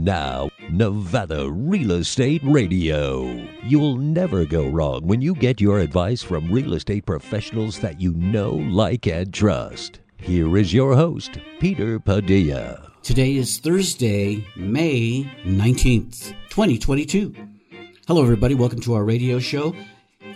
Now, Nevada Real Estate Radio. You'll never go wrong when you get your advice from real estate professionals that you know, like, and trust. Here is your host, Peter Padilla. Today is Thursday, May 19th, 2022. Hello, everybody. Welcome to our radio show.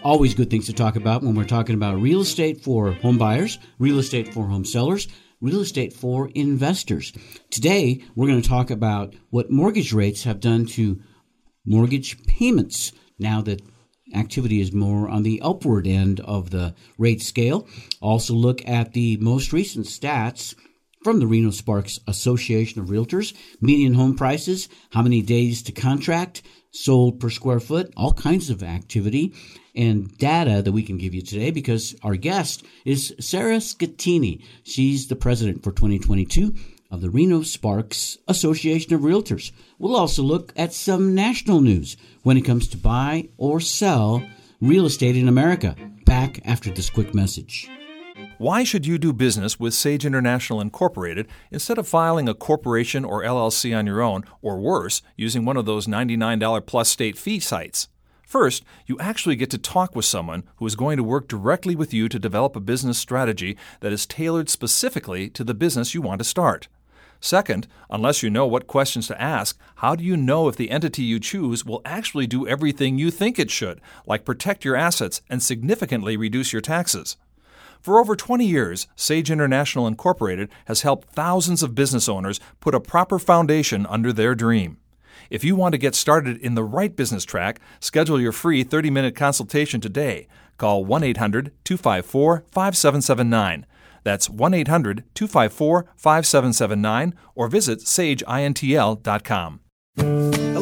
Always good things to talk about when we're talking about real estate for home buyers, real estate for home sellers, real estate for investors. Today, we're going to talk about what mortgage rates have done to mortgage payments now that activity is more on the upward end of the rate scale. Also, look at the most recent stats from the Reno Sparks Association of Realtors median home prices, how many days to contract, sold per square foot, all kinds of activity and data that we can give you today because our guest is Sarah Scattini. She's the president for 2022 of the Reno Sparks Association of Realtors. We'll also look at some national news when it comes to buy or sell real estate in America. Back after this quick message. Why should you do business with Sage International Incorporated instead of filing a corporation or LLC on your own, or worse, using one of those $99 plus state fee sites? First, you actually get to talk with someone who is going to work directly with you to develop a business strategy that is tailored specifically to the business you want to start. Second, unless you know what questions to ask, how do you know if the entity you choose will actually do everything you think it should, like protect your assets and significantly reduce your taxes? For over 20 years, Sage International Incorporated has helped thousands of business owners put a proper foundation under their dream. If you want to get started in the right business track, schedule your free 30 minute consultation today. Call 1 800 254 5779. That's 1 800 254 5779 or visit sageintl.com.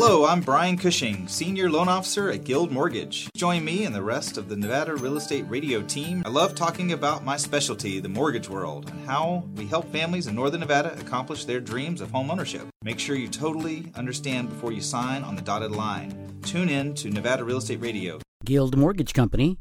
Hello, I'm Brian Cushing, Senior Loan Officer at Guild Mortgage. Join me and the rest of the Nevada Real Estate Radio team. I love talking about my specialty, the mortgage world, and how we help families in Northern Nevada accomplish their dreams of home ownership. Make sure you totally understand before you sign on the dotted line. Tune in to Nevada Real Estate Radio. Guild Mortgage Company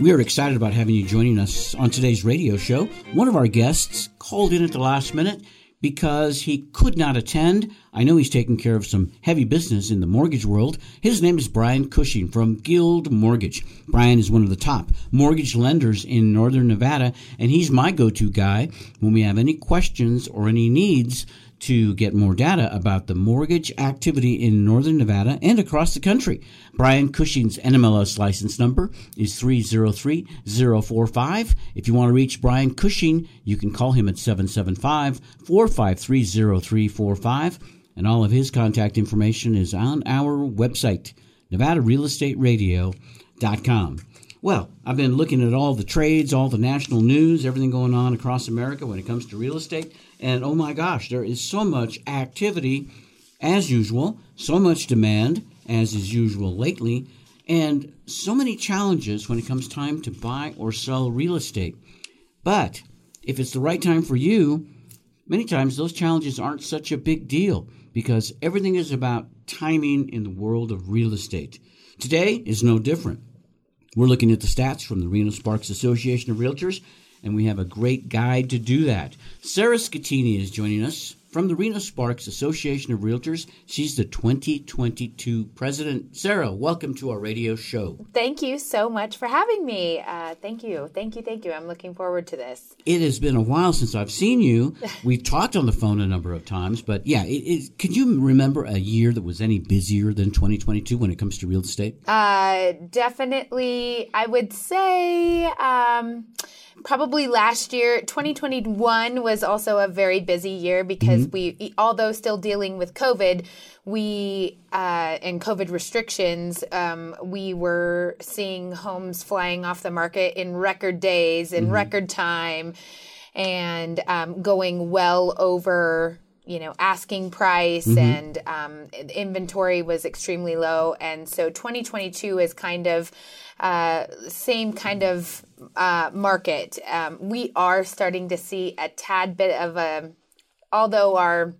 We are excited about having you joining us on today's radio show. One of our guests called in at the last minute because he could not attend. I know he's taking care of some heavy business in the mortgage world. His name is Brian Cushing from Guild Mortgage. Brian is one of the top mortgage lenders in Northern Nevada, and he's my go to guy when we have any questions or any needs to get more data about the mortgage activity in Northern Nevada and across the country. Brian Cushing's NMLS license number is 303045. If you want to reach Brian Cushing, you can call him at 775 453 0345. And all of his contact information is on our website, nevadarealestateradio.com. Well, I've been looking at all the trades, all the national news, everything going on across America when it comes to real estate. And oh my gosh, there is so much activity as usual, so much demand as is usual lately, and so many challenges when it comes time to buy or sell real estate. But if it's the right time for you, many times those challenges aren't such a big deal because everything is about timing in the world of real estate. Today is no different. We're looking at the stats from the Reno Sparks Association of Realtors and we have a great guide to do that. Sarah Scattini is joining us from the Reno Sparks Association of Realtors. She's the 2022 president. Sarah, welcome to our radio show. Thank you so much for having me. Uh, thank you. Thank you. Thank you. I'm looking forward to this. It has been a while since I've seen you. We've talked on the phone a number of times, but yeah, it, it, could you remember a year that was any busier than 2022 when it comes to real estate? Uh, definitely, I would say. Um, probably last year 2021 was also a very busy year because mm-hmm. we although still dealing with covid we uh, and covid restrictions um, we were seeing homes flying off the market in record days in mm-hmm. record time and um, going well over you know asking price and um, inventory was extremely low and so 2022 is kind of uh, same kind of uh, market. Um, we are starting to see a tad bit of a although our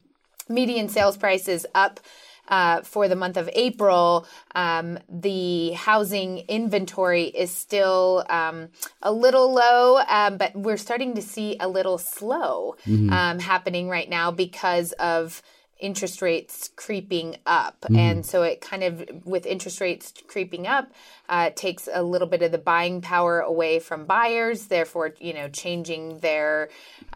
median sales price is up uh, for the month of April, um, the housing inventory is still um, a little low, um, but we're starting to see a little slow um, happening right now because of interest rates creeping up. And so it kind of, with interest rates creeping up, uh, takes a little bit of the buying power away from buyers, therefore, you know, changing their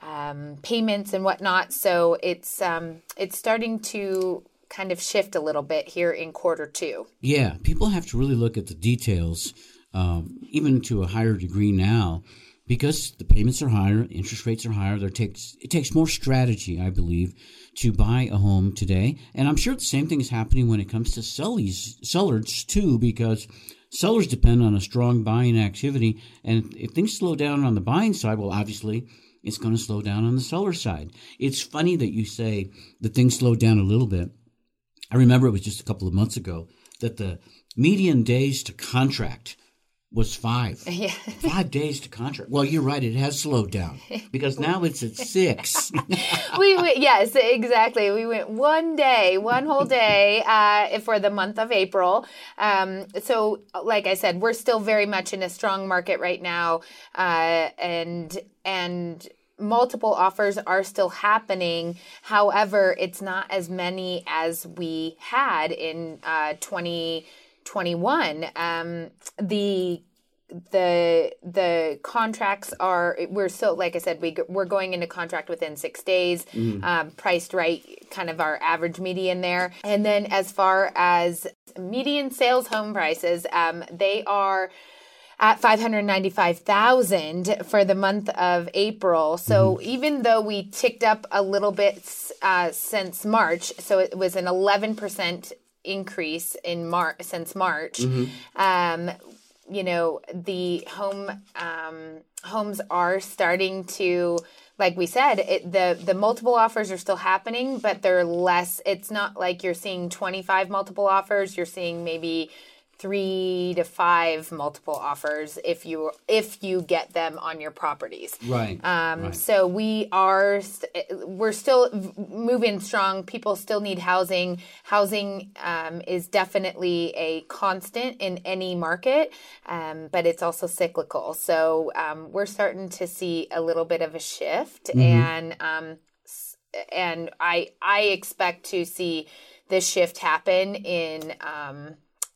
um, payments and whatnot. So it's um, it's starting to kind of shift a little bit here in quarter two. Yeah, people have to really look at the details, um, even to a higher degree now, because the payments are higher, interest rates are higher. There takes it takes more strategy, I believe, to buy a home today. And I'm sure the same thing is happening when it comes to sellers, sellers too, because sellers depend on a strong buying activity. And if things slow down on the buying side, well, obviously it's going to slow down on the seller side. It's funny that you say that things slowed down a little bit. I remember it was just a couple of months ago that the median days to contract was five. Yeah. Five days to contract. Well, you're right. It has slowed down because now it's at six. we went, yes, exactly. We went one day, one whole day uh, for the month of April. Um, so, like I said, we're still very much in a strong market right now, uh, and and multiple offers are still happening. However, it's not as many as we had in uh, 2021. Um, the the the contracts are we're still like I said we we're going into contract within six days, um, priced right, kind of our average median there. And then as far as median sales home prices, um, they are at 595,000 for the month of April. So even though we ticked up a little bit uh, since March, so it was an 11% increase in Mar- since March. Um, you know, the home um, homes are starting to like we said, it, the the multiple offers are still happening, but they're less. It's not like you're seeing 25 multiple offers. You're seeing maybe three to five multiple offers if you if you get them on your properties. right. Um, right. So we are st- we're still moving strong. People still need housing. Housing um, is definitely a constant in any market, um, but it's also cyclical. So um, we're starting to see a little bit of a shift, and um, and I I expect to see this shift happen in.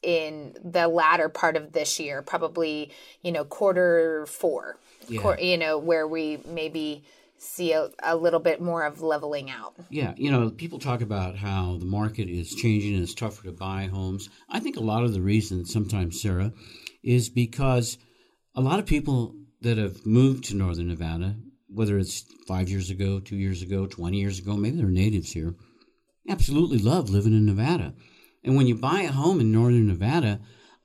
In the latter part of this year, probably you know quarter four, Quar- you know where we maybe see a, a little bit more of leveling out. Yeah, you know, people talk about how the market is changing and it's tougher to buy homes. I think a lot of the reason sometimes, Sarah, is because a lot of people that have moved to Northern Nevada, whether it's five years ago, two years ago, 20 years ago, maybe they're natives here, absolutely love living in Nevada. And when you buy a home in Northern Nevada,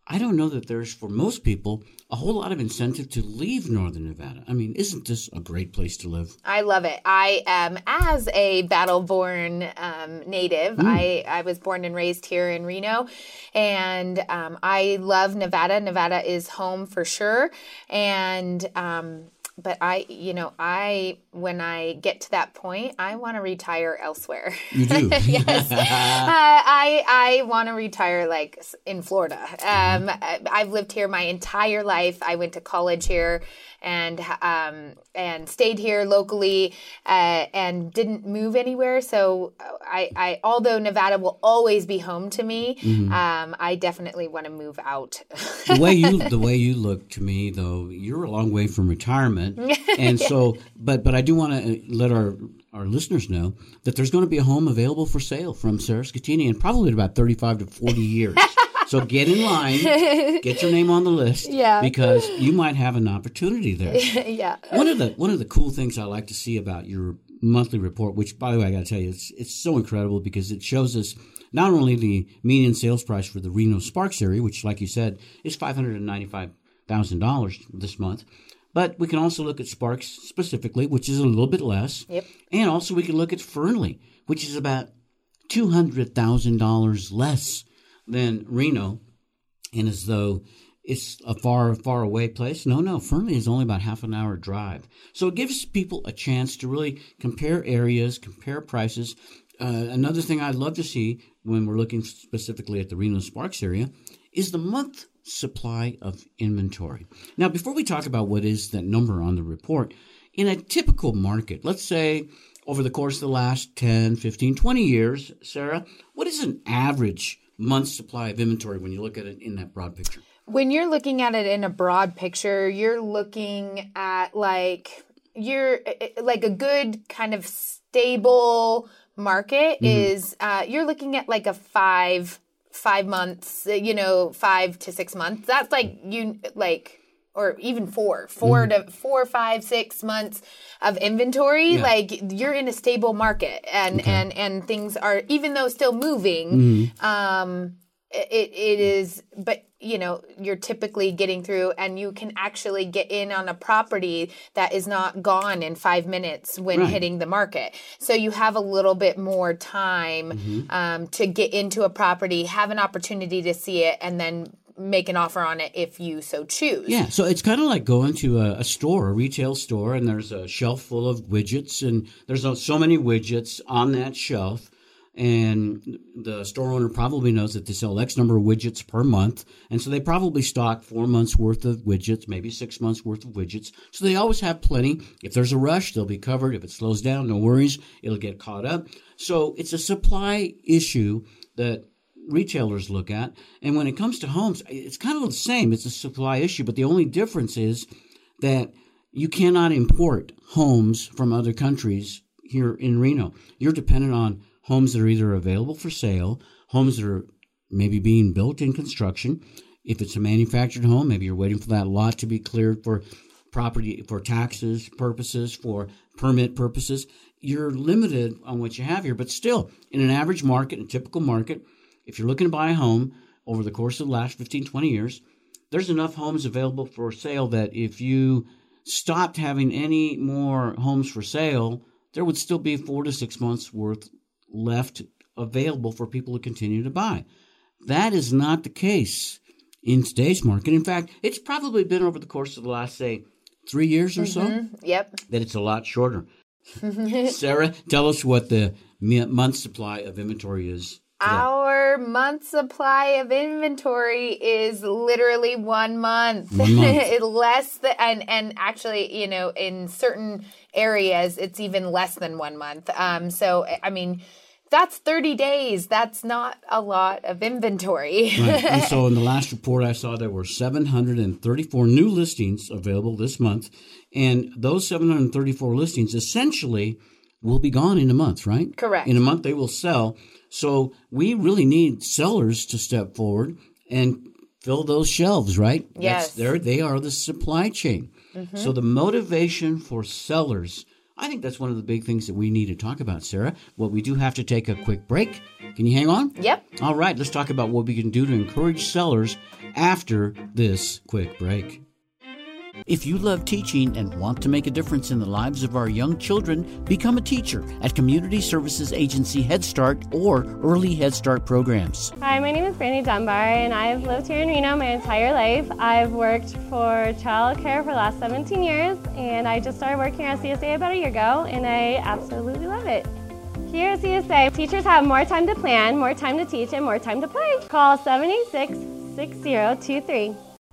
I don't know that there's, for most people, a whole lot of incentive to leave Northern Nevada. I mean, isn't this a great place to live? I love it. I am, as a battle born um, native, I, I was born and raised here in Reno, and um, I love Nevada. Nevada is home for sure. And, um, but I, you know, I, when I get to that point, I want to retire elsewhere. You do. yes. Uh, I I want to retire like in Florida. Um, I- I've lived here my entire life. I went to college here and um, and stayed here locally uh, and didn't move anywhere. So I, I although Nevada will always be home to me, um, I definitely want to move out. the way you the way you look to me though you're a long way from retirement and so but but i do want to let our our listeners know that there's going to be a home available for sale from sarah Scattini in probably about 35 to 40 years so get in line get your name on the list Yeah. because you might have an opportunity there yeah. one of the one of the cool things I like to see about your monthly report, which by the way I got to tell you, it's it's so incredible because it shows us not only the median sales price for the Reno Sparks area, which, like you said, is five hundred and ninety five thousand dollars this month, but we can also look at Sparks specifically, which is a little bit less, Yep. and also we can look at Fernley, which is about $200,000 less than Reno. And as though it's a far, far away place. No, no, Fernley is only about half an hour drive. So it gives people a chance to really compare areas, compare prices. Uh, another thing I'd love to see when we're looking specifically at the Reno Sparks area is the month supply of inventory. Now, before we talk about what is that number on the report, in a typical market, let's say over the course of the last 10, 15, 20 years, Sarah, what is an average month supply of inventory when you look at it in that broad picture? When you're looking at it in a broad picture, you're looking at like you're like a good kind of stable market mm-hmm. is uh, you're looking at like a five five months you know five to six months that's like you like or even four, four mm. to four, five, six months of inventory, yeah. like you're in a stable market, and okay. and and things are even though still moving. Mm. Um, it it is, but you know you're typically getting through, and you can actually get in on a property that is not gone in five minutes when right. hitting the market. So you have a little bit more time mm-hmm. um, to get into a property, have an opportunity to see it, and then make an offer on it if you so choose. Yeah, so it's kind of like going to a, a, store, a retail store, and there's a shelf full of widgets, and there's so many widgets on that shelf. And the store owner probably knows that they sell X number of widgets per month. And so they probably stock four months worth of widgets, maybe six months worth of widgets. So they always have plenty. If there's a rush, they'll be covered. If it slows down, no worries, it'll get caught up. So it's a supply issue that retailers look at. And when it comes to homes, it's kind of the same. It's a supply issue, but the only difference is that you cannot import homes from other countries here in Reno. You're dependent on homes that are either available for sale, homes that are maybe being built in construction. If it's a manufactured home, maybe you're waiting for that lot to be cleared for property for taxes purposes, for permit purposes. You're limited on what you have here, but still, in an average market, a typical market, if you're looking to buy a home over the course of the last 15, 20 years, there's enough homes available for sale that if you stopped having any more homes for sale, there would still be four to six months worth left available for people to continue to buy. That is not the case in today's market. In fact, it's probably been over the course of the last, say, three years or mm-hmm. so. Yep. That it's a lot shorter. Sarah, tell us what the month supply of inventory is our month supply of inventory is literally one month. One month. less than, and, and actually, you know, in certain areas, it's even less than one month. Um, so, I mean, that's 30 days. That's not a lot of inventory. right. And so, in the last report I saw, there were 734 new listings available this month. And those 734 listings essentially will be gone in a month, right? Correct. In a month, they will sell. So we really need sellers to step forward and fill those shelves, right? Yes. That's they are the supply chain. Mm-hmm. So the motivation for sellers, I think that's one of the big things that we need to talk about, Sarah. Well, we do have to take a quick break. Can you hang on? Yep. All right, let's talk about what we can do to encourage sellers after this quick break. If you love teaching and want to make a difference in the lives of our young children, become a teacher at Community Services Agency Head Start or Early Head Start programs. Hi, my name is Brandy Dunbar, and I've lived here in Reno my entire life. I've worked for child care for the last 17 years, and I just started working at CSA about a year ago, and I absolutely love it. Here at CSA, teachers have more time to plan, more time to teach, and more time to play. Call 786 6023.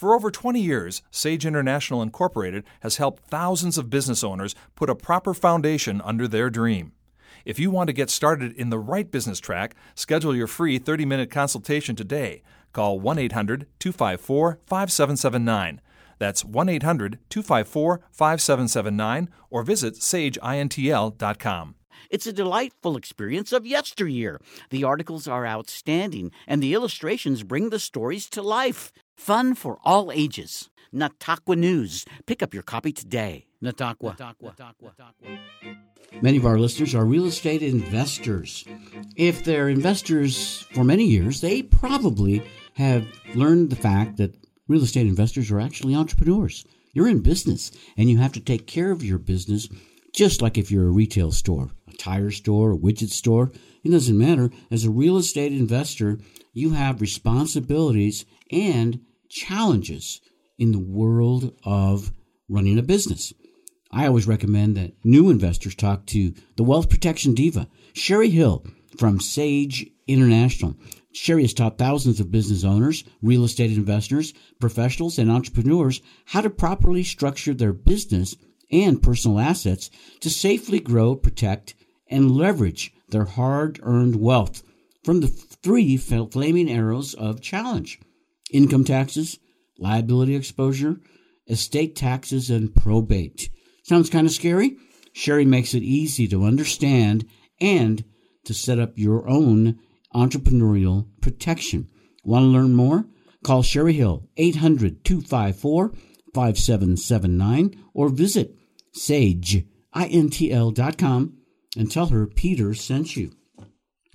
For over 20 years, Sage International Incorporated has helped thousands of business owners put a proper foundation under their dream. If you want to get started in the right business track, schedule your free 30 minute consultation today. Call 1 800 254 5779. That's 1 800 254 5779 or visit sageintl.com. It's a delightful experience of yesteryear. The articles are outstanding, and the illustrations bring the stories to life. Fun for all ages. Nataqua News. Pick up your copy today. Nataqua. Many of our listeners are real estate investors. If they're investors for many years, they probably have learned the fact that real estate investors are actually entrepreneurs. You're in business and you have to take care of your business just like if you're a retail store, a tire store, a widget store. It doesn't matter. As a real estate investor, you have responsibilities and challenges in the world of running a business. I always recommend that new investors talk to the wealth protection diva, Sherry Hill from Sage International. Sherry has taught thousands of business owners, real estate investors, professionals, and entrepreneurs how to properly structure their business and personal assets to safely grow, protect, and leverage their hard earned wealth from the three flaming arrows of challenge income taxes, liability exposure, estate taxes, and probate. Sounds kind of scary? Sherry makes it easy to understand and to set up your own entrepreneurial protection. Want to learn more? Call Sherry Hill 800 254 5779 or visit sageintl.com and tell her Peter sent you.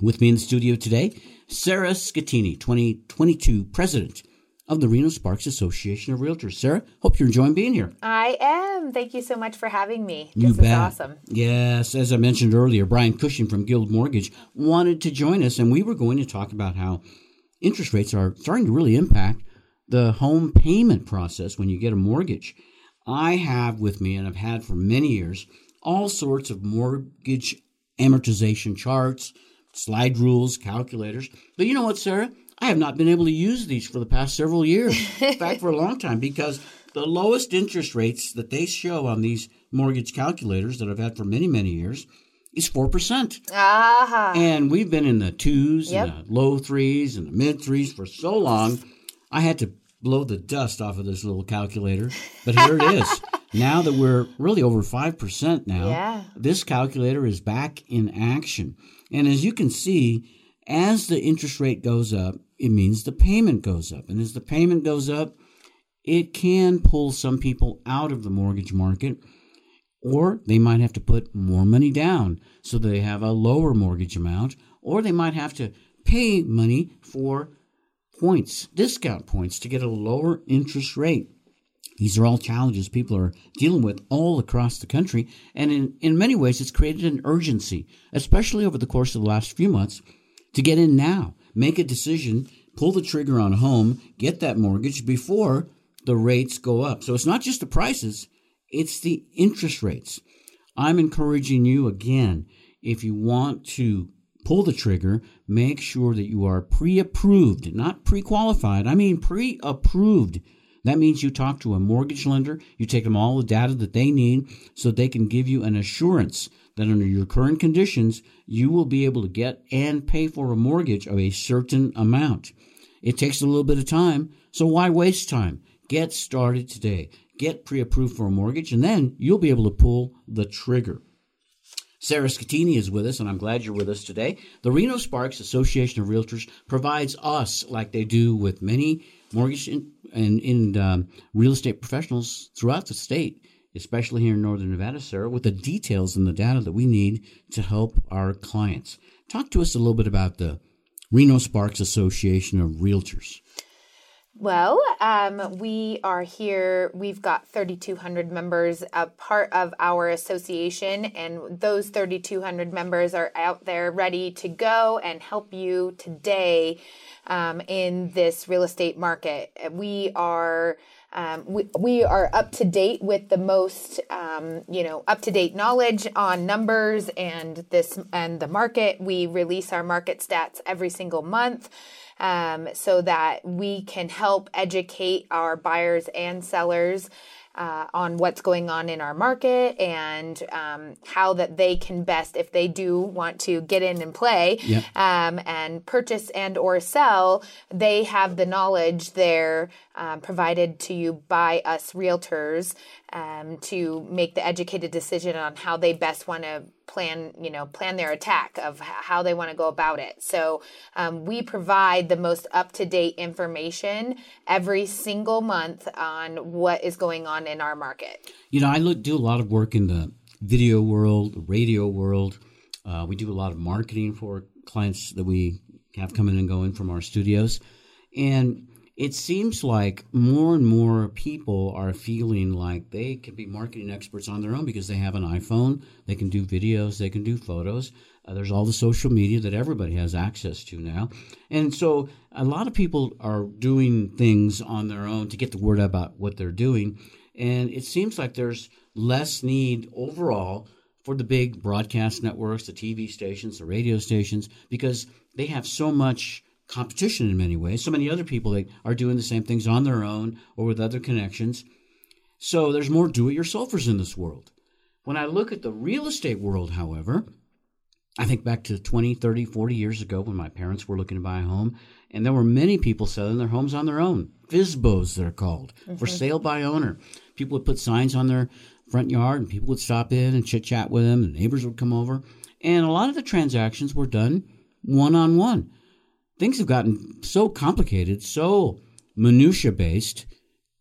With me in the studio today, Sarah Scattini, 2022 President of the Reno Sparks Association of Realtors. Sarah, hope you're enjoying being here. I am. Thank you so much for having me. You this bet. is awesome. Yes, as I mentioned earlier, Brian Cushing from Guild Mortgage wanted to join us, and we were going to talk about how interest rates are starting to really impact the home payment process when you get a mortgage. I have with me, and I've had for many years, all sorts of mortgage amortization charts, slide rules, calculators. But you know what, Sarah? I have not been able to use these for the past several years, in fact, for a long time, because the lowest interest rates that they show on these mortgage calculators that I've had for many, many years is 4%. Aha. And we've been in the twos Yep. and the low threes and the mid threes for so long. I had to blow the dust off of this little calculator. But here it is. Now that we're really over 5% now, Yeah. this calculator is back in action. And as you can see, as the interest rate goes up, it means the payment goes up. And as the payment goes up, it can pull some people out of the mortgage market or they might have to put more money down so they have a lower mortgage amount, or they might have to pay money for points, discount points, to get a lower interest rate. These are all challenges people are dealing with all across the country, and in, in many ways, it's created an urgency, especially over the course of the last few months, to get in now, make a decision, pull the trigger on a home, get that mortgage before the rates go up. So it's not just the prices, it's the interest rates. I'm encouraging you again, if you want to pull the trigger, make sure that you are pre approved, not pre qualified. I mean pre approved. That means you talk to a mortgage lender, you take them all the data that they need so they can give you an assurance that under your current conditions, you will be able to get and pay for a mortgage of a certain amount. It takes a little bit of time, so why waste time? Get started today. Get pre approved for a mortgage, and then you'll be able to pull the trigger. Sarah Scattini is with us, and I'm glad you're with us today. The Reno Sparks Association of Realtors provides us, like they do with many mortgage and, and, and um, real estate professionals throughout the state, especially here in Northern Nevada, Sarah, with the details and the data that we need to help our clients. Talk to us a little bit about the Reno Sparks Association of Realtors. Well, um, we are here. We've got 3,200 members, a part of our association, and those 3,200 members are out there ready to go and help you today um, in this real estate market. We are. Um, we, we are up to date with the most, um, you know, up to date knowledge on numbers and this and the market. We release our market stats every single month um, so that we can help educate our buyers and sellers uh, on what's going on in our market and um, how that they can best, if they do want to get in and play Yeah. um, and purchase and or sell, they have the knowledge there um, provided to you by us realtors um, to make the educated decision on how they best want to plan you know plan their attack of how they want to go about it. So um, we provide the most up-to-date information every single month on what is going on in our market. You know i look, do a lot of work in the video world radio world. Uh, we do a lot of marketing for clients that we have coming and going from our studios. And it seems like more and more people are feeling like they can be marketing experts on their own because they have an iPhone, they can do videos, they can do photos. Uh, there's all the social media that everybody has access to now. And so a lot of people are doing things on their own to get the word out about what they're doing. And it seems like there's less need overall for the big broadcast networks, the TV stations, the radio stations, because they have so much competition in many ways. So many other people that are doing the same things on their own or with other connections. So there's more do it yourselfers in this world. When I look at the real estate world, however, I think back to 20, 30, 40 years ago when my parents were looking to buy a home, and there were many people selling their homes on their own. FSBOs, they're called, mm-hmm. for sale by owner. People would put signs on their front yard, and people would stop in and chit chat with them, and neighbors would come over. And a lot of the transactions were done one on one things have gotten so complicated, so minutia based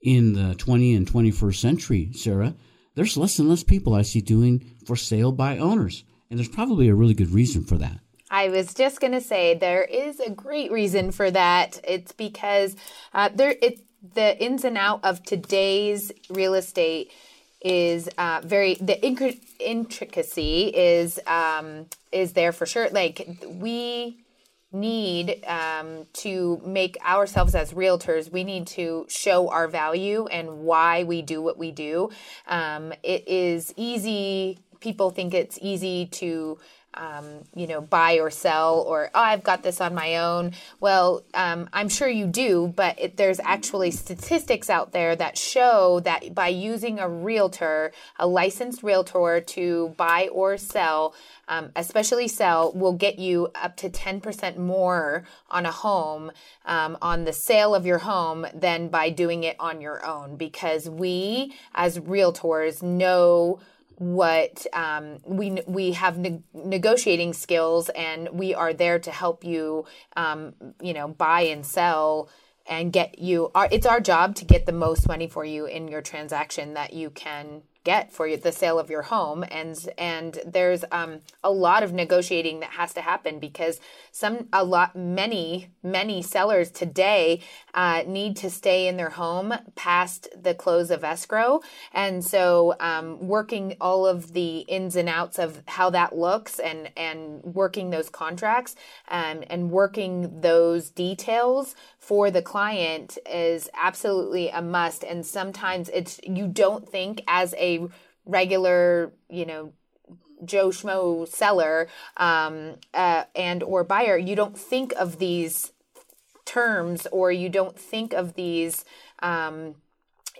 in the 20 and 21st century, Sarah. There's less and less people I see doing for sale by owners. And there's probably a really good reason for that. I was just going to say there is a great reason for that. It's because uh, there it the ins and out of today's real estate is uh, very the intricacy is um, is there for sure. Like we need um, to make ourselves as realtors, we need to show our value and why we do what we do. Um, it is easy, people think it's easy to um, you know, buy or sell, or oh, I've got this on my own. Well, um, I'm sure you do, but it, there's actually statistics out there that show that by using a realtor, a licensed realtor to buy or sell, um, especially sell, will get you up to 10% more on a home, um, on the sale of your home, than by doing it on your own. Because we, as realtors, know what um, we we have ne- negotiating skills and we are there to help you um, you know buy and sell and get you our, it's our job to get the most money for you in your transaction that you can get for the sale of your home. And and there's um, a lot of negotiating that has to happen because some a lot many many sellers today uh, need to stay in their home past the close of escrow. And so um, working all of the ins and outs of how that looks and and working those contracts and um, and working those details for the client is absolutely a must. And sometimes it's you don't think as a regular, you know, Joe Schmo seller um, uh, and or buyer, you don't think of these terms or you don't think of these um,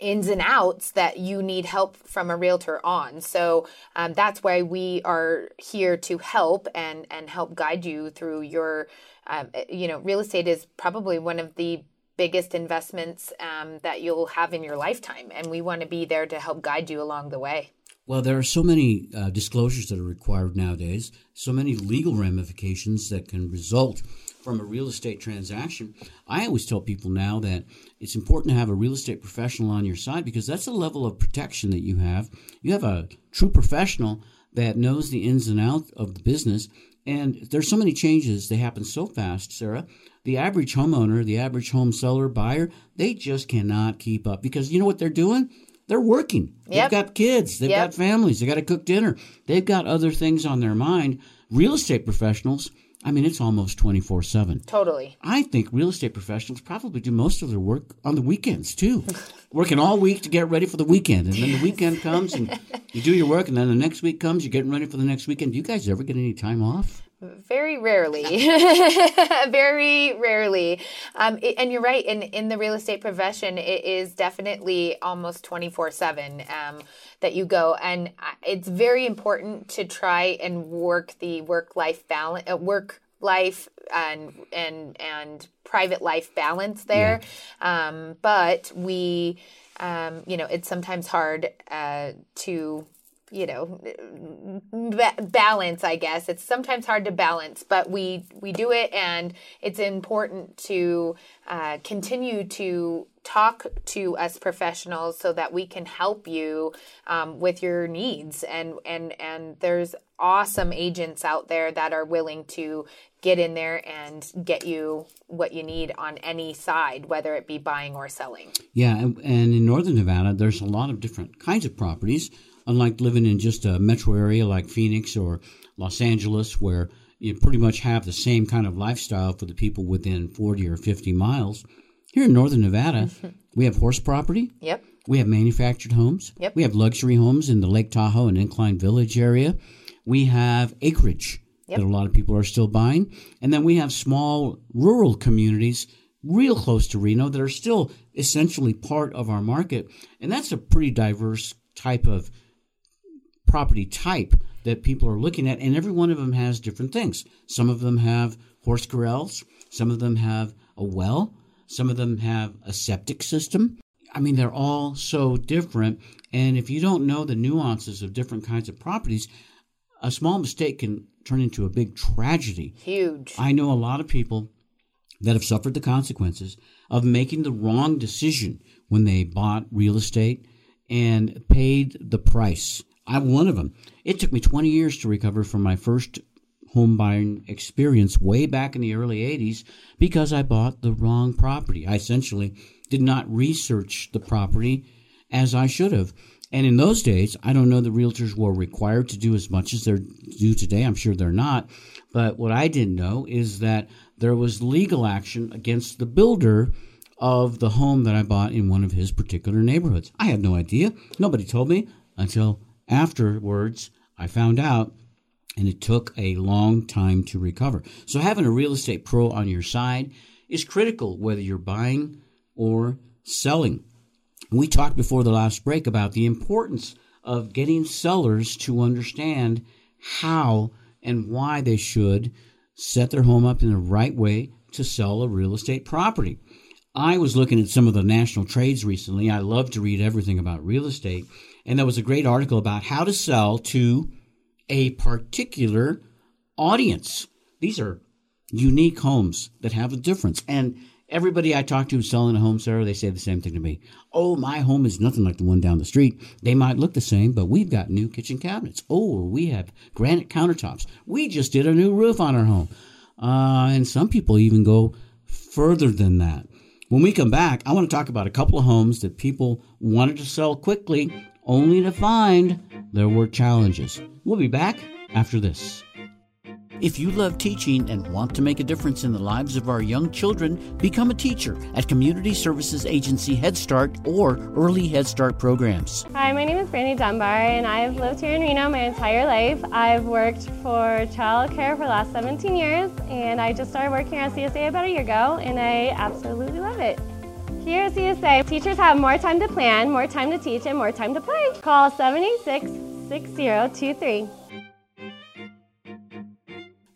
ins and outs that you need help from a realtor on. So um, that's why we are here to help and and help guide you through your. Um, you know, real estate is probably one of the biggest investments um, that you'll have in your lifetime. And we want to be there to help guide you along the way. Well, there are so many uh, disclosures that are required nowadays, so many legal ramifications that can result from a real estate transaction. I always tell people now that it's important to have a real estate professional on your side because that's a level of protection that you have. You have a true professional that knows the ins and outs of the business. And there's so many changes, they happen so fast, Sarah, the average homeowner, the average home seller, buyer, they just cannot keep up because you know what they're doing? They're working. Yep. They've got kids. They've yep. got families. They got to cook dinner. They've got other things on their mind. Real estate professionals, I mean, it's almost 24 7. Totally. I think real estate professionals probably do most of their work on the weekends, too. Working all week to get ready for the weekend. And then the weekend comes and you do your work, and then the next week comes, you're getting ready for the next weekend. Do you guys ever get any time off? Very rarely, very rarely. Um, it, and you're right. In in the real estate profession, it is definitely almost twenty four seven um, that you go, and it's very important to try and work the work life balance, uh, work life and and and private life balance there. Yeah. Um, but we, um, you know, it's sometimes hard uh, to you know ba- balance i guess. It's sometimes hard to balance but we we do it and it's important to uh, continue to talk to us professionals so that we can help you um, with your needs. And and and there's awesome agents out there that are willing to get in there and get you what you need on any side whether it be buying or selling. Yeah, and, and in northern Nevada, there's a lot of different kinds of properties. Unlike living in just a metro area like Phoenix or Los Angeles, where you pretty much have the same kind of lifestyle for the people within 40 or 50 miles. Here in northern Nevada, mm-hmm. we have horse property. yep We have manufactured homes. Yep. We have luxury homes in the Lake Tahoe and Incline Village area. We have acreage Yep. that a lot of people are still buying. And then we have small rural communities real close to Reno that are still essentially part of our market. And that's a pretty diverse type of property type that people are looking at, and every one of them has different things. Some of them have horse corrals, some of them have a well, some of them have a septic system. I mean, they're all so different. And if you don't know the nuances of different kinds of properties, a small mistake can turn into a big tragedy. huge I know a lot of people that have suffered the consequences of making the wrong decision when they bought real estate and paid the price. I'm one of them. It took me 20 years to recover from my first home buying experience way back in the early 80s because I bought the wrong property. I essentially did not research the property as I should have. And in those days, I don't know that realtors were required to do as much as they're do today. I'm sure they're not. But what I didn't know is that there was legal action against the builder of the home that I bought in one of his particular neighborhoods. I had no idea. Nobody told me until afterwards I found out and it took a long time to recover. So having a real estate pro on your side is critical whether you're buying or selling. We talked before the last break about the importance of getting sellers to understand how and why they should set their home up in the right way to sell a real estate property. I was looking at some of the national trades recently. I love to read everything about real estate. And there was a great article about how to sell to a particular audience. These are unique homes that have a difference. And everybody I talk to selling a home, Sarah, they say the same thing to me. Oh, my home is nothing like the one down the street. They might look the same, but we've got new kitchen cabinets. Oh, we have granite countertops. We just did a new roof on our home. Uh, and some people even go further than that. When we come back, I want to talk about a couple of homes that people wanted to sell quickly, only to find there were challenges. We'll be back after this. If you love teaching and want to make a difference in the lives of our young children, become a teacher at Community Services Agency Head Start or Early Head Start programs. Hi, my name is Brandy Dunbar, and I've lived here in Reno my entire life. I've worked for child care for the last 17 years, and I just started working at CSA about a year ago, and I absolutely love it. Here at CSA, teachers have more time to plan, more time to teach, and more time to play. Call 786 6023.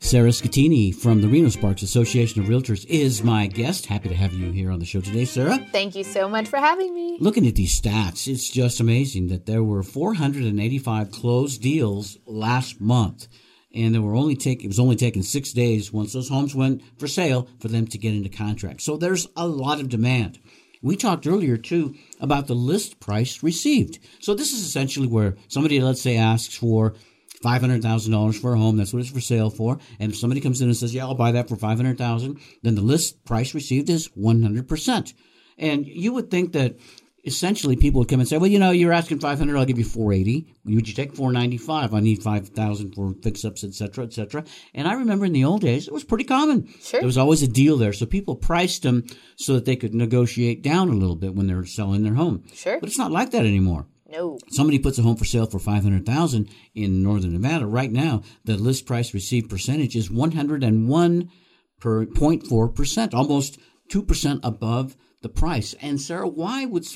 Sarah Scattini from the Reno Sparks Association of Realtors is my guest. Happy to have you here on the show today, Sarah. Thank you so much for having me. Looking at these stats, it's just amazing that there were 485 closed deals last month, and there were only take it was only taking six days once those homes went for sale for them to get into contract. So there's a lot of demand. We talked earlier too about the list price received. So this is essentially where somebody, let's say, asks for five hundred thousand dollars for a home. That's what it's for sale for. And if somebody comes in and says, "Yeah, I'll buy that for five hundred thousand," then the list price received is one hundred percent. And you would think that essentially people would come and say, "Well, you know, you're asking five hundred, I'll give you four eighty. Would you take four ninety five? I need five thousand for fix ups, etc., etc." And I remember in the old days, it was pretty common. Sure. There was always a deal there, so people priced them so that they could negotiate down a little bit when they're selling their home. Sure. But it's not like that anymore No. somebody puts a home for sale for 500000 in northern nevada. Right now the list price received percentage is 101 per 0.4% almost 2% above the price. And sarah why would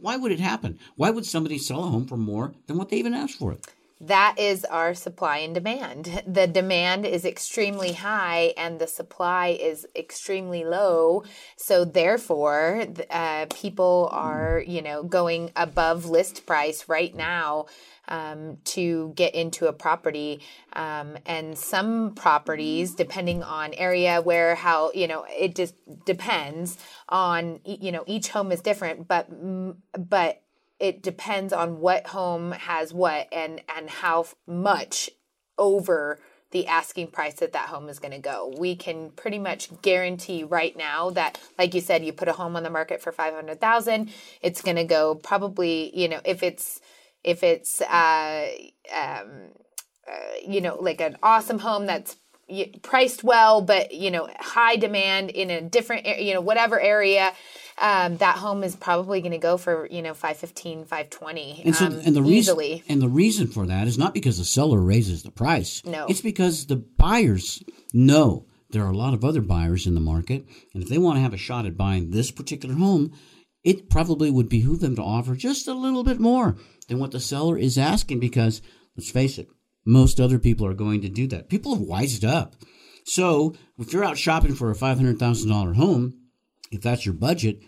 why would it happen? Why would somebody sell a home for more than what they even asked for it That is our supply and demand. The demand is extremely high and the supply is extremely low. So therefore, uh, people are, you know, going above list price right now. um, to get into a property. Um, and some properties, depending on area, where, how, you know, it just depends on, you know, each home is different, but, but it depends on what home has what and, and how much over the asking price that that home is going to go. We can pretty much guarantee right now that, like you said, you put a home on the market for five hundred thousand, it's going to go probably, you know, if it's if it's uh, um, uh, you know like an awesome home that's priced well, but you know high demand in a different you know whatever area um, that home is probably going to go for you know 515 520 and so um, and the easily. reason and the reason for that is not because the seller raises the price. No. It's because the buyers know there are a lot of other buyers in the market and if they want to have a shot at buying this particular home it probably would behoove them to offer just a little bit more than what the seller is asking because let's face it most other people are going to do that. People have wised up. So if you're out shopping for a $500000 home if that's your budget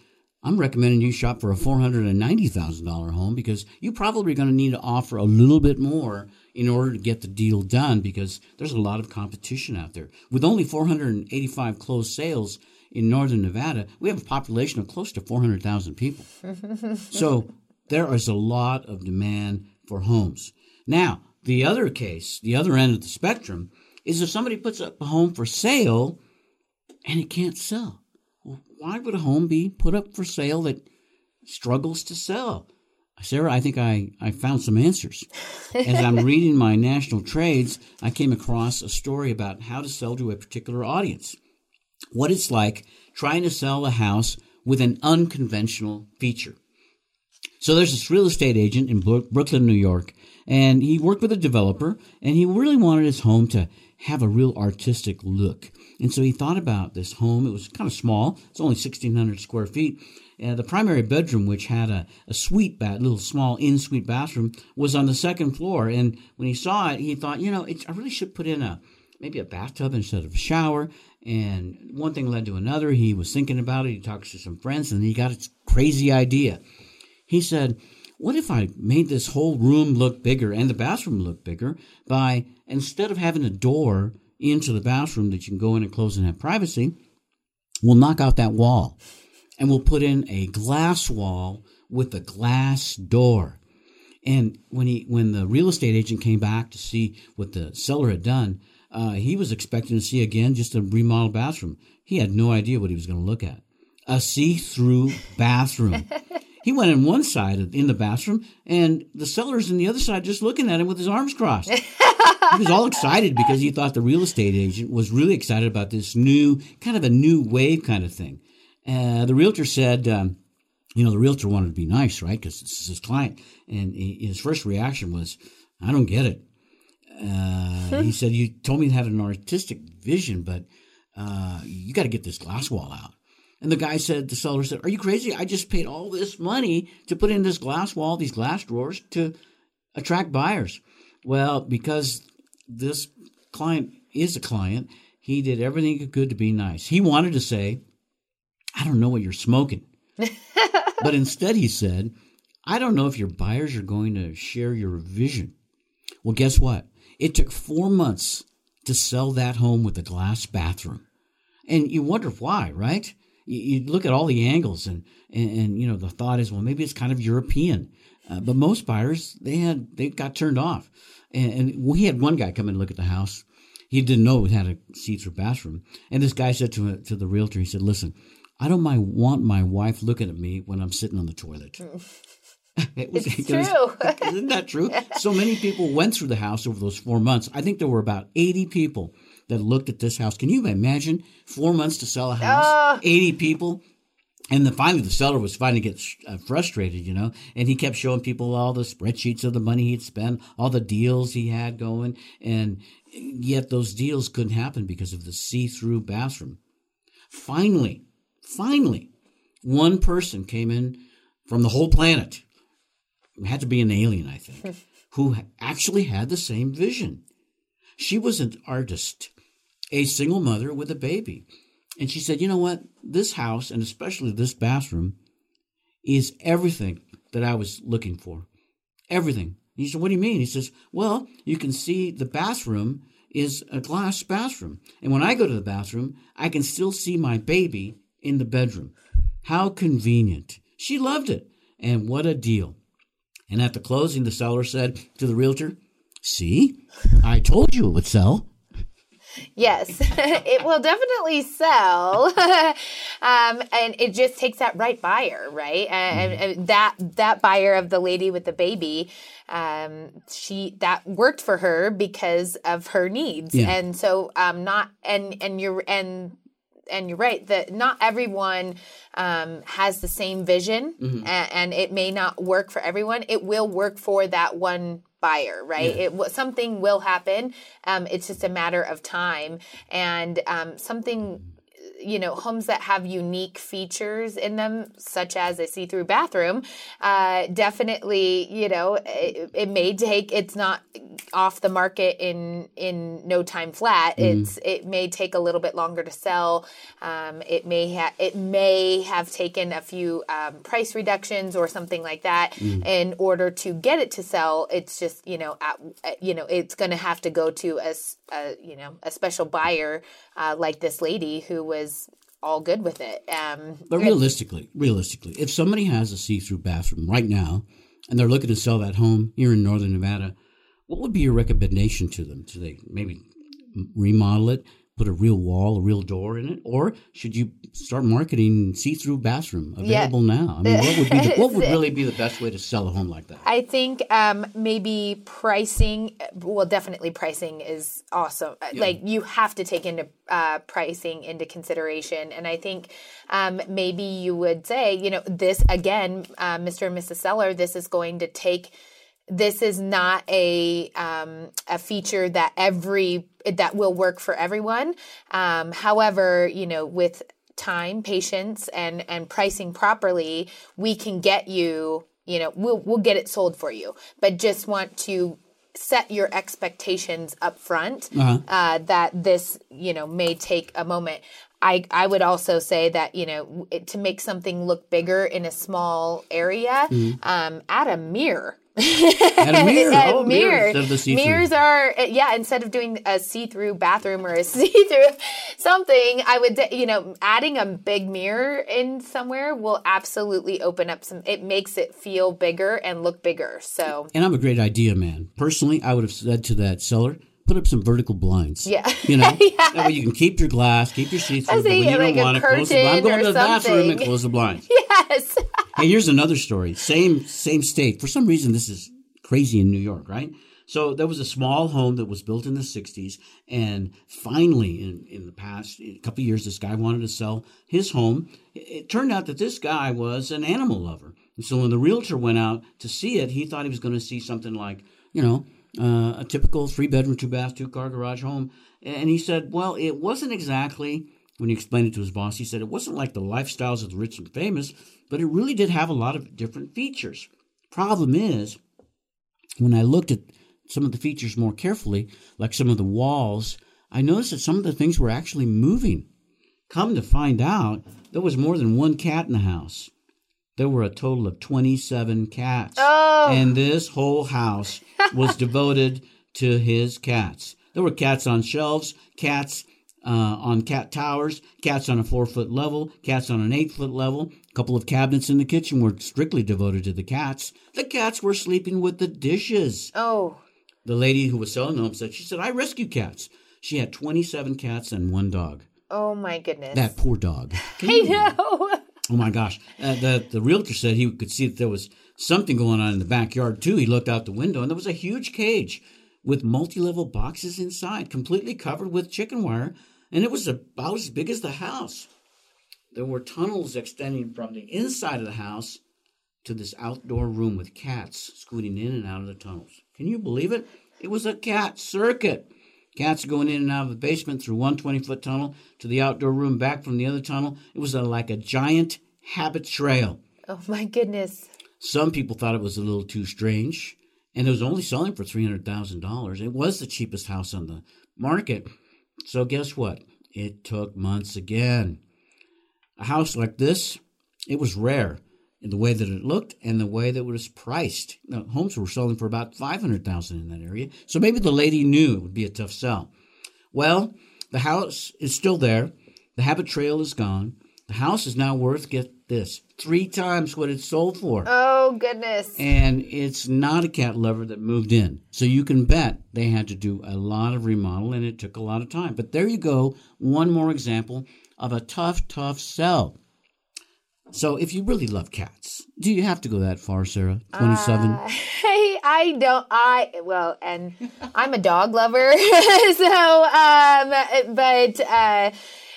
I'm recommending you shop for a $490,000 home because you're probably going to need to offer a little bit more in order to get the deal done because there's a lot of competition out there. With only 485 closed sales in northern Nevada, we have a population of close to 400,000 people. so there is a lot of demand for homes. Now, the other case, the other end of the spectrum, is if somebody puts up a home for sale and it can't sell why would a home be put up for sale that struggles to sell? Sarah, I think I, I found some answers. As I'm reading my national trades, I came across a story about how to sell to a particular audience. What it's like trying to sell a house with an unconventional feature. So there's this real estate agent in Brooklyn, New York, and he worked with a developer, and he really wanted his home to have a real artistic look. And so he thought about this home. It was kind of small. It's only 1,600 square feet. Uh, the primary bedroom, which had a, a suite bath, little small in-suite bathroom, was on the second floor. And when he saw it, he thought, you know, I really should put in a maybe a bathtub instead of a shower. And one thing led to another. He was thinking about it. He talked to some friends, and he got a crazy idea. He said, what if I made this whole room look bigger and the bathroom look bigger by instead of having a door into the bathroom that you can go in and close and have privacy, we'll knock out that wall and we'll put in a glass wall with a glass door. And when he when the real estate agent came back to see what the seller had done, uh, he was expecting to see again just a remodeled bathroom. He had no idea what he was going to look at. A see-through bathroom. He went in one side in the bathroom, and the seller's in the other side just looking at him with his arms crossed. he was all excited because he thought the real estate agent was really excited about this new, kind of a new wave kind of thing. Uh, the realtor said, um, you know, the realtor wanted to be nice, right? Because this is his client. And he, his first reaction was, I don't get it. Uh, he said, You told me to have an artistic vision, but uh, you got to get this glass wall out. And the guy said, the seller said, Are you crazy? I just paid all this money to put in this glass wall, these glass drawers to attract buyers. Well, because this client is a client, he did everything he could to be nice. He wanted to say, I don't know what you're smoking. but instead, he said, I don't know if your buyers are going to share your vision. Well, guess what? It took four months to sell that home with a glass bathroom. And you wonder why, right? You, you look at all the angles and, and, and, you know, the thought is, well, maybe it's kind of European. Uh, but most buyers, they had, they got turned off. And, and we had one guy come in and look at the house. He didn't know it had a see-through bathroom. And this guy said to, to the realtor, he said, listen, I don't mind, want my wife looking at me when I'm sitting on the toilet. it was, it's true. isn't that true? So many people went through the house over those four months. I think there were about 80 people that looked at this house. Can you imagine four months to sell a house? Uh, 80 people. And then finally, the seller was finally get uh, frustrated, you know, and he kept showing people all the spreadsheets of the money he'd spent, all the deals he had going, and yet those deals couldn't happen because of the see-through bathroom. Finally, finally, one person came in from the whole planet. It had to be an alien, I think, who actually had the same vision. She was an artist a single mother with a baby. And she said, You know what? This house, and especially this bathroom, is everything that I was looking for. Everything. He said, What do you mean? He says, Well, you can see the bathroom is a glass bathroom. And when I go to the bathroom, I can still see my baby in the bedroom. How convenient. She loved it. And what a deal. And at the closing, the seller said to the realtor, See, I told you it would sell. Yes, it will definitely sell, um, and it just takes that right buyer, right? And, and, that that buyer of the lady with the baby, um, she that worked for her because of her needs, Yeah. and so um, not and and you're and and you're right that not everyone um, has the same vision Mm-hmm. a- and, it may not work for everyone it will work for that one buyer right? It w- something will happen. Um, it's just a matter of time. And um, something you know homes that have unique features in them such as a see-through bathroom uh, definitely you know it, it may take it's not off the market in in no time flat it's it may take a little bit longer to sell. Um, it may have it may have taken a few um, price reductions or something like that in order to get it to sell. It's just you know at, you know it's going to have to go to a, a, you know a special buyer uh, like this lady who was all good with it. Um, But realistically, realistically, if somebody has a see-through bathroom right now and they're looking to sell that home here in northern Nevada, what would be your recommendation to them? Do they maybe remodel it, put a real wall, a real door in it, or should you start marketing see-through bathroom Yeah. available now? I mean, what would be the, what would really be the best way to sell a home like that? I think um, maybe pricing, well, definitely pricing is awesome. Uh, Like you have to take into uh, pricing into consideration. And I think um, maybe you would say, you know, this again, uh, Mr. and Mrs. Seller, this is going to take. This is not a um, a feature that every that will work for everyone. Um, however, you know, with time, patience, and and pricing properly, we can get you. You know, we'll we'll get it sold for you. But just want to set your expectations up front uh, that this you know may take a moment. I, I would also say that you know it, to make something look bigger in a small area, um, add a mirror. A mirror, Add oh, mirror instead of the. Mirrors are uh, yeah. Instead of doing a see-through bathroom or a see-through something, I would you know adding a big mirror in somewhere will absolutely open up some. It makes it feel bigger and look bigger. So And I'm a great idea man. Personally, I would have said to that seller, put up some vertical blinds. Yeah. You know, that way you can keep your glass, keep your seats. When you like don't a want to close the I'm going to the bathroom and close the blinds. yes, hey, here's another story. Same same state. For some reason, this is crazy in New York, right? So there was a small home that was built in the '60s, and finally, in, in the past a couple years, this guy wanted to sell his home. It, it turned out that this guy was an animal lover, and so when the realtor went out to see it, he thought he was going to see something like, you know, uh, a typical three bedroom, two bath, two car garage home. And he said, well, it wasn't exactly when he explained it to his boss, he said it wasn't like the lifestyles of the rich and famous, but it really did have a lot of different features. Problem is, when I looked at some of the features more carefully, like some of the walls, I noticed that some of the things were actually moving. Come to find out, there was more than one cat in the house. There were a total of 27 cats. Oh. And this whole house was devoted to his cats. There were cats on shelves, cats uh, on cat towers, cats on a four foot level, cats on an eight foot level. A couple of cabinets in the kitchen were strictly devoted to the cats. The cats were sleeping with the dishes. oh The lady who was selling the said, She said, I rescue cats. She had 27 cats and one dog. oh my goodness. That poor dog. I know. Oh my gosh. Uh, the, the realtor said he could see that there was something going on in the backyard too. He looked out the window and there was a huge cage with multi level boxes inside, completely covered with chicken wire, and it was about as big as the house. There were tunnels extending from the inside of the house to this outdoor room with cats scooting in and out of the tunnels. Can you believe it? It was a cat circuit. Cats going in and out of the basement through one 20 foot tunnel to the outdoor room back from the other tunnel. It was a, like a giant Habitrail. Oh my goodness. Some people thought it was a little too strange, and it was only selling for $300,000. It was the cheapest house on the market. So, guess what? It took months again. A house like this, it was rare. in the way that it looked and the way that it was priced. Now, homes were selling for about 500000 in that area. So maybe the lady knew it would be a tough sell. Well, the house is still there. The Habitrail is gone. The house is now worth, get this, three times what it sold for. Oh, goodness. And it's not a cat lover that moved in. So you can bet they had to do a lot of remodel and it took a lot of time. But there you go. One more example of a tough, tough sell. So if you really love cats, do you have to go that far, Sarah? 27? Uh, I, I don't, I, well, and I'm a dog lover. so, um, but, uh,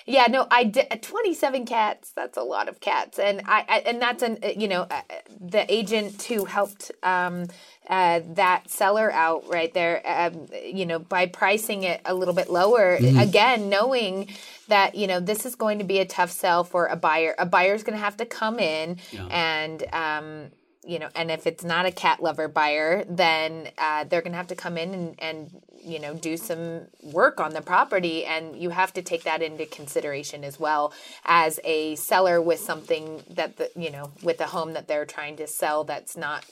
yeah, no, I did 27 cats. That's a lot of cats. And I, I and that's an, you know, uh, the agent who helped, um, uh, that seller out right there, um, you know, by pricing it a little bit lower, mm-hmm. again, knowing that, you know, this is going to be a tough sell for a buyer. A buyer's going to have to come in yeah. and, um, you know, and if it's not a cat lover buyer, then uh, they're going to have to come in and, and, you know, do some work on the property. And you have to take that into consideration as well as a seller with something that, the, you know, with a home that they're trying to sell that's not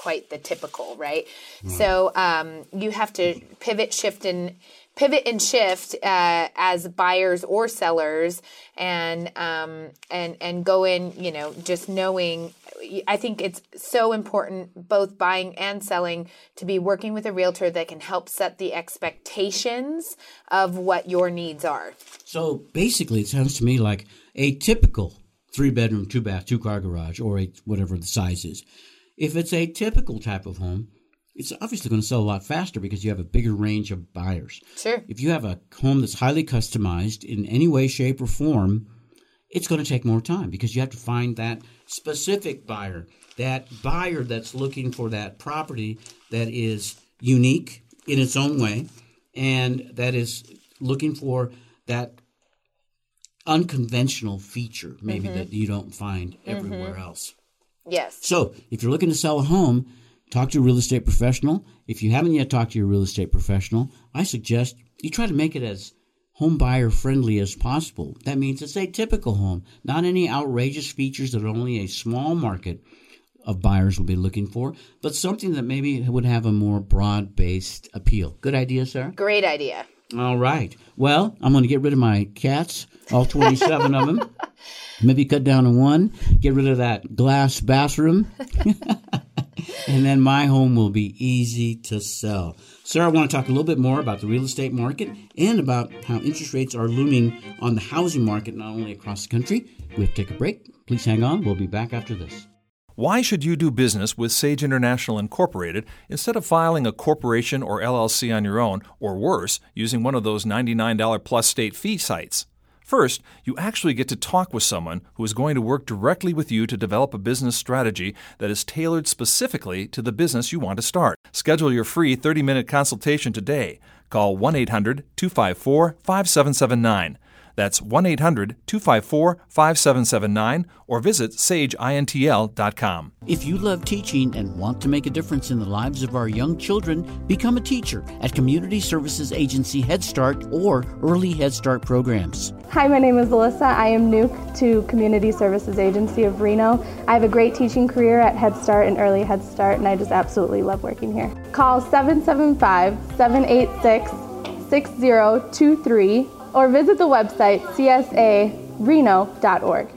quite the typical, right? Mm. So um, you have to pivot, shift, and pivot and shift uh, as buyers or sellers, and um, and and go in. You know, just knowing. I think it's so important, both buying and selling, to be working with a realtor that can help set the expectations of what your needs are. So basically, it sounds to me like a typical three bedroom, two bath, two car garage, or a, whatever the size is if it's a typical type of home, it's obviously going to sell a lot faster because you have a bigger range of buyers. Sure. If you have a home that's highly customized in any way, shape, or form, it's going to take more time because you have to find that specific buyer, that buyer that's looking for that property that is unique in its own way and that is looking for that unconventional feature maybe mm-hmm. that you don't find everywhere mm-hmm. else. Yes. So if you're looking to sell a home, talk to a real estate professional. If you haven't yet talked to your real estate professional, I suggest you try to make it as home buyer friendly as possible. That means it's a typical home, not any outrageous features that only a small market of buyers will be looking for, but something that maybe would have a more broad based appeal. Good idea, Sarah? Great idea. All right. Well, I'm going to get rid of my cats, all 27 of them. Maybe cut down to one, get rid of that glass bathroom, and then my home will be easy to sell. Sarah, I want to talk a little bit more about the real estate market and about how interest rates are looming on the housing market, not only across the country. We have to take a break. Please hang on. We'll be back after this. Why should you do business with Sage International Incorporated instead of filing a corporation or LLC on your own, or worse, using one of those $99 plus state fee sites? First, you actually get to talk with someone who is going to work directly with you to develop a business strategy that is tailored specifically to the business you want to start. Schedule your free 30 minute consultation today. Call 1 800 254 5779. That's 1 800 254 5779 or visit sageintl.com. If you love teaching and want to make a difference in the lives of our young children, become a teacher at Community Services Agency Head Start or Early Head Start programs. Hi, my name is Alyssa. I am new to Community Services Agency of Reno. I have a great teaching career at Head Start and Early Head Start, and I just absolutely love working here. Call 775 786 6023 or visit the website csareno.org.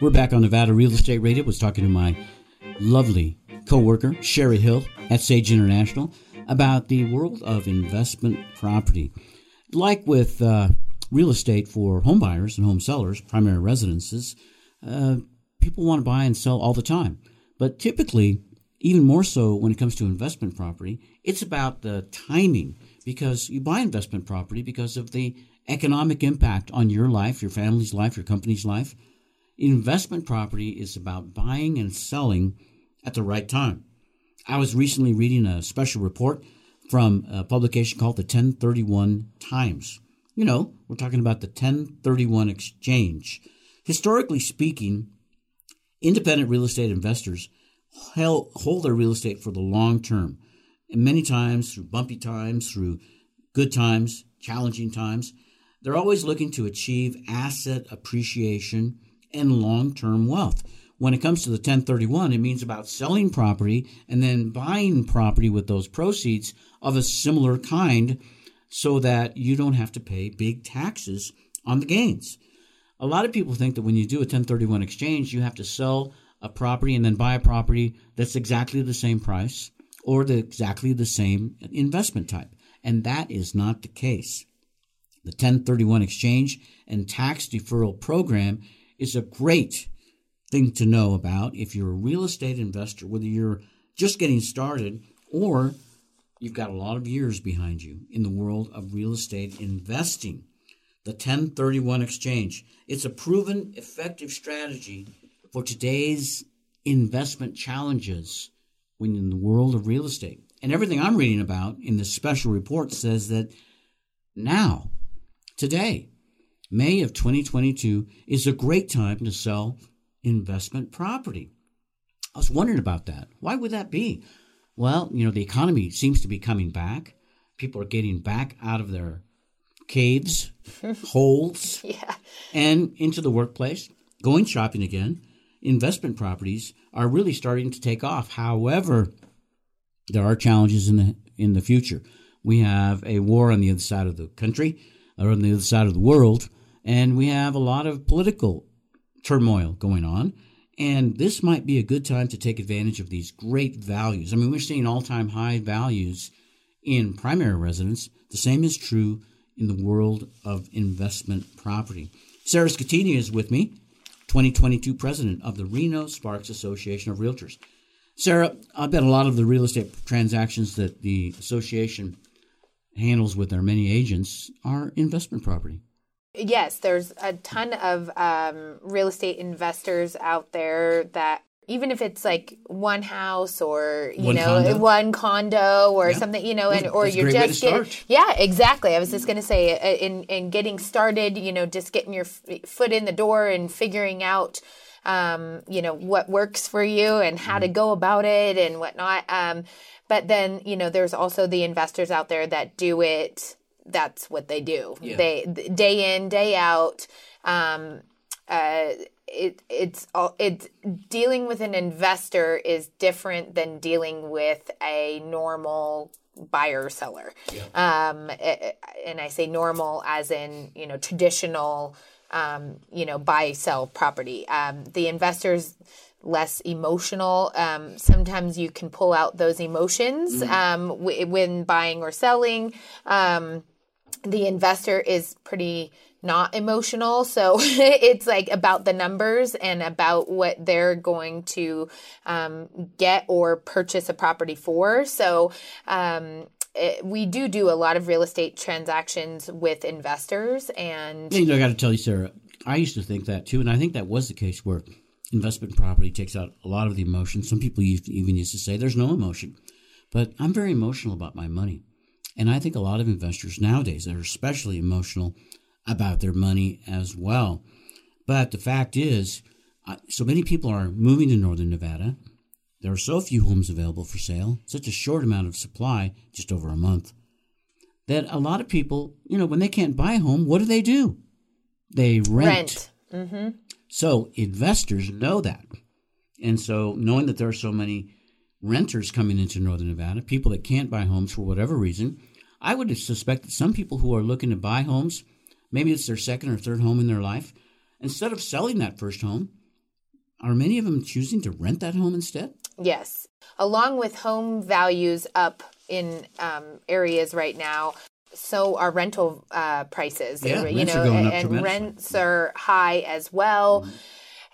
We're back on Nevada Real Estate Radio. I was talking to my lovely coworker, Sherry Hill at Sage International, about the world of investment property. Like with uh, real estate for homebuyers and home sellers, primary residences, uh, people want to buy and sell all the time. But typically, even more so when it comes to investment property, it's about the timing because you buy investment property because of the economic impact on your life, your family's life, your company's life. Investment property is about buying and selling at the right time. I was recently reading a special report from a publication called the 1031 Times. You know, we're talking about the 1031 exchange. Historically speaking, independent real estate investors hold their real estate for the long term. And many times, through bumpy times, through good times, challenging times, they're always looking to achieve asset appreciation and long term wealth. When it comes to the 1031, it means about selling property and then buying property with those proceeds of a similar kind so that you don't have to pay big taxes on the gains. A lot of people think that when you do a 1031 exchange, you have to sell a property and then buy a property that's exactly the same price or the exactly the same investment type. And that is not the case. The 1031 exchange and tax deferral program is a great thing to know about if you're a real estate investor, whether you're just getting started or you've got a lot of years behind you in the world of real estate investing. The 1031 exchange. It's a proven effective strategy for today's investment challenges when in the world of real estate. And everything I'm reading about in this special report says that now, today, May of 2022 is a great time to sell investment property. I was wondering about that. Why would that be? Well, you know, the economy seems to be coming back. People are getting back out of their caves, holes, Yeah. and into the workplace, going shopping again. Investment properties are really starting to take off. However, there are challenges in the in the future. We have a war on the other side of the country, or on the other side of the world, and we have a lot of political turmoil going on. And this might be a good time to take advantage of these great values. I mean, we're seeing all time high values in primary residence. The same is true in the world of investment property. Sarah Scattini is with me, 2022 president of the Reno Sparks Association of Realtors. Sarah, I bet a lot of the real estate transactions that the association handles with their many agents are investment property. Yes, there's a ton of um, real estate investors out there that even if it's like one house or you One know condo. one condo or Yeah. something you know and or a you're just to getting yeah exactly i was just going to say uh, in in getting started you know just getting your f- foot in the door and figuring out um, you know what works for you and how to Mm-hmm. go about it and whatnot um, but then you know there's also the investors out there that do it that's what they do Yeah. they day in day out um, uh, it it's all it's dealing with an investor is different than dealing with a normal buyer seller. Um eh, and i say normal as in you know traditional um you know buy sell property. Um the investors less emotional. Um sometimes you can pull out those emotions um w- when buying or selling. Um the investor is pretty not emotional so it's like about the numbers and about what they're going to um, get or purchase a property for so um, it, we do do a lot of real estate transactions with investors and You know, I got to tell you, Sarah, I used to think that too, and I think that was the case where investment property takes out a lot of the emotion. Some people even used to say there's no emotion, but I'm very emotional about my money, and I think a lot of investors nowadays are especially emotional about their money as well. But the fact is, so many people are moving to Northern Nevada. There are so few homes available for sale, such a short amount of supply, just over a month, that a lot of people, you know, when they can't buy a home, what do they do? They rent. rent mm-hmm. So investors know that. And so knowing that there are so many renters coming into Northern Nevada, people that can't buy homes for whatever reason, I would suspect that some people who are looking to buy homes, maybe it's their second or third home in their life, instead of selling that first home, are many of them choosing to rent that home instead? Yes. Along with home values up in um, areas right now, so are rental uh, prices. Yeah, you rents are know, going up and rents are high as well.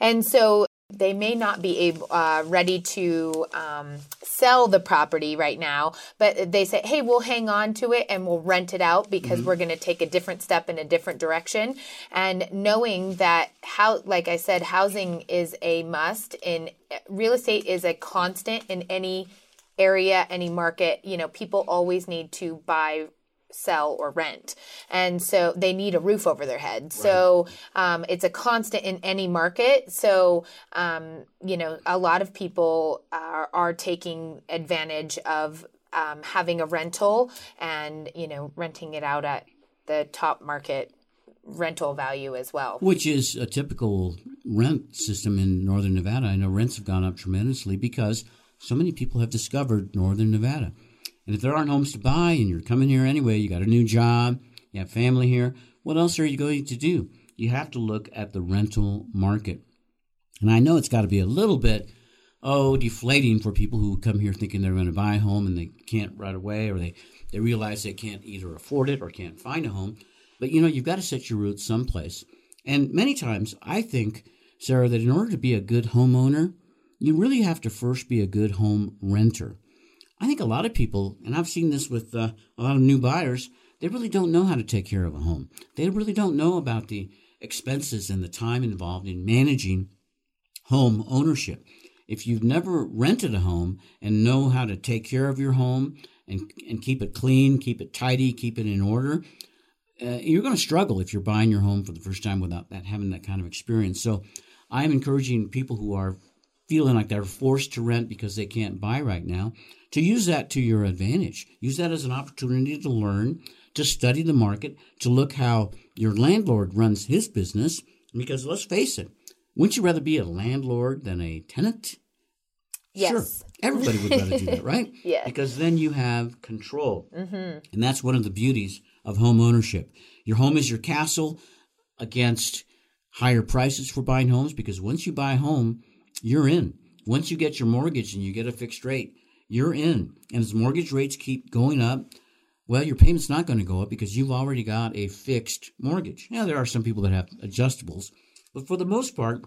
And so they may not be able uh, ready to um, sell the property right now, but they say, "Hey, we'll hang on to it and we'll rent it out because we're going to take a different step in a different direction." And knowing that how, like I said, housing is a must in real estate is a constant in any area, any market. You know, people always need to buy sell or rent and so they need a roof over their head so um, it's a constant in any market so um, you know a lot of people are, are taking advantage of um, having a rental and you know renting it out at the top market rental value as well. Which is a typical rent system in northern Nevada. I know rents have gone up tremendously because so many people have discovered northern Nevada. And if there aren't homes to buy and you're coming here anyway, you got a new job, you have family here, what else are you going to do? You have to look at the rental market. And I know it's got to be a little bit, oh, deflating for people who come here thinking they're going to buy a home and they can't right away or they, they realize they can't either afford it or can't find a home. But you know, you've got to set your roots someplace. And many times I think, Sarah, that in order to be a good homeowner, you really have to first be a good home renter. I think a lot of people, and I've seen this with uh, a lot of new buyers, they really don't know how to take care of a home. They really don't know about the expenses and the time involved in managing home ownership. If you've never rented a home and know how to take care of your home and, and keep it clean, keep it tidy, keep it in order, uh, you're going to struggle if you're buying your home for the first time without that having that kind of experience. So I'm encouraging people who are feeling like they're forced to rent because they can't buy right now to use that to your advantage. Use that as an opportunity to learn, to study the market, to look how your landlord runs his business. Because let's face it, wouldn't you rather be a landlord than a tenant? Yes. Sure. Everybody would rather do that, right? Yeah. Because then you have control. Mm-hmm. And that's one of the beauties of home ownership. Your home is your castle against higher prices for buying homes because once you buy a home, you're in. Once you get your mortgage and you get a fixed rate, you're in. And as mortgage rates keep going up, well, your payment's not going to go up because you've already got a fixed mortgage. Now, there are some people that have adjustables, but for the most part,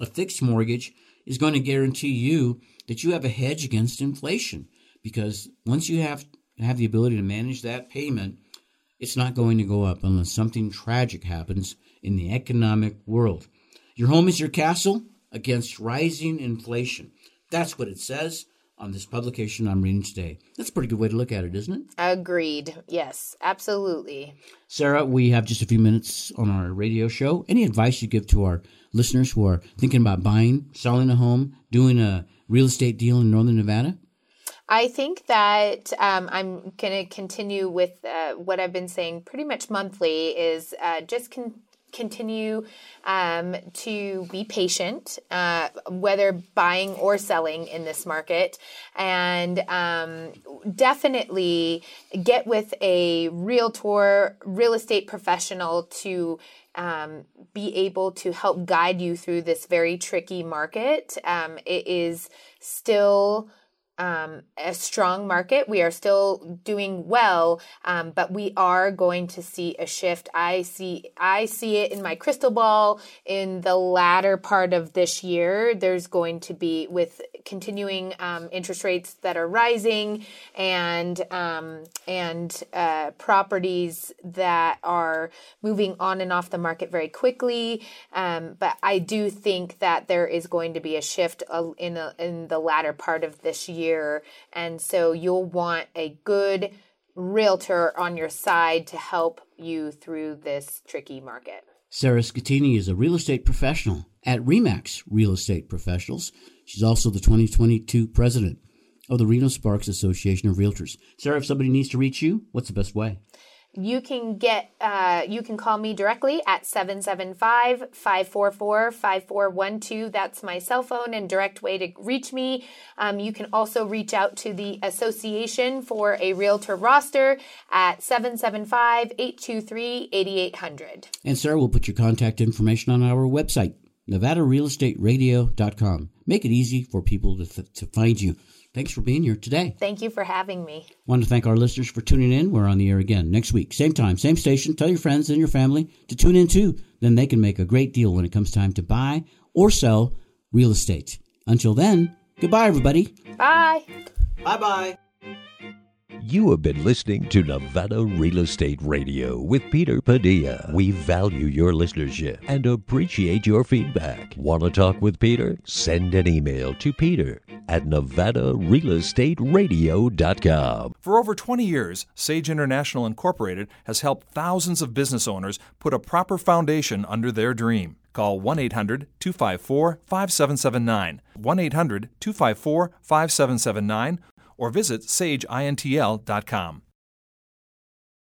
a fixed mortgage is going to guarantee you that you have a hedge against inflation because once you have have the ability to manage that payment, it's not going to go up unless something tragic happens in the economic world. Your home is your castle against rising inflation. That's what it says on this publication I'm reading today. That's a pretty good way to look at it, isn't it? Agreed. Yes, absolutely. Sarah, we have just a few minutes on our radio show. Any advice you give to our listeners who are thinking about buying, selling a home, doing a real estate deal in Northern Nevada? I think that um, I'm going to continue with uh, what I've been saying pretty much monthly is uh, just con- continue um, to be patient, uh, whether buying or selling in this market, and um, definitely get with a realtor, real estate professional to um, be able to help guide you through this very tricky market. Um, it is still um, a strong market. We are still doing well, um, but we are going to see a shift. I see, I see it in my crystal ball. In the latter part of this year, there's going to be with continuing um, interest rates that are rising and um, and uh, properties that are moving on and off the market very quickly. Um, but I do think that there is going to be a shift in a, in the latter part of this year, and so you'll want a good realtor on your side to help you through this tricky market. Sarah Scattini is a real estate professional at Remax Real Estate Professionals. She's also the 2022 president of the Reno Sparks Association of Realtors. Sarah, if somebody needs to reach you, what's the best way? You can get, uh, you can call me directly at 775 544 5412. That's my cell phone and direct way to reach me. Um, you can also reach out to the association for a realtor roster at 775 823 8800. And Sarah will put your contact information on our website, NevadaRealEstateRadio.com. Make it easy for people to, th- to find you. Thanks for being here today. Thank you for having me. Want to thank our listeners for tuning in. We're on the air again next week, same time, same station. Tell your friends and your family to tune in too. Then they can make a great deal when it comes time to buy or sell real estate. Until then, goodbye, everybody. Bye. Bye bye. You have been listening to Nevada Real Estate Radio with Peter Padilla. We value your listenership and appreciate your feedback. Want to talk with Peter? Send an email to Peter at NevadaRealEstateRadio.com. For over 20 years, Sage International Incorporated has helped thousands of business owners put a proper foundation under their dream. Call 1 800 254 5779, 1 800 254 5779, or visit sageintl.com.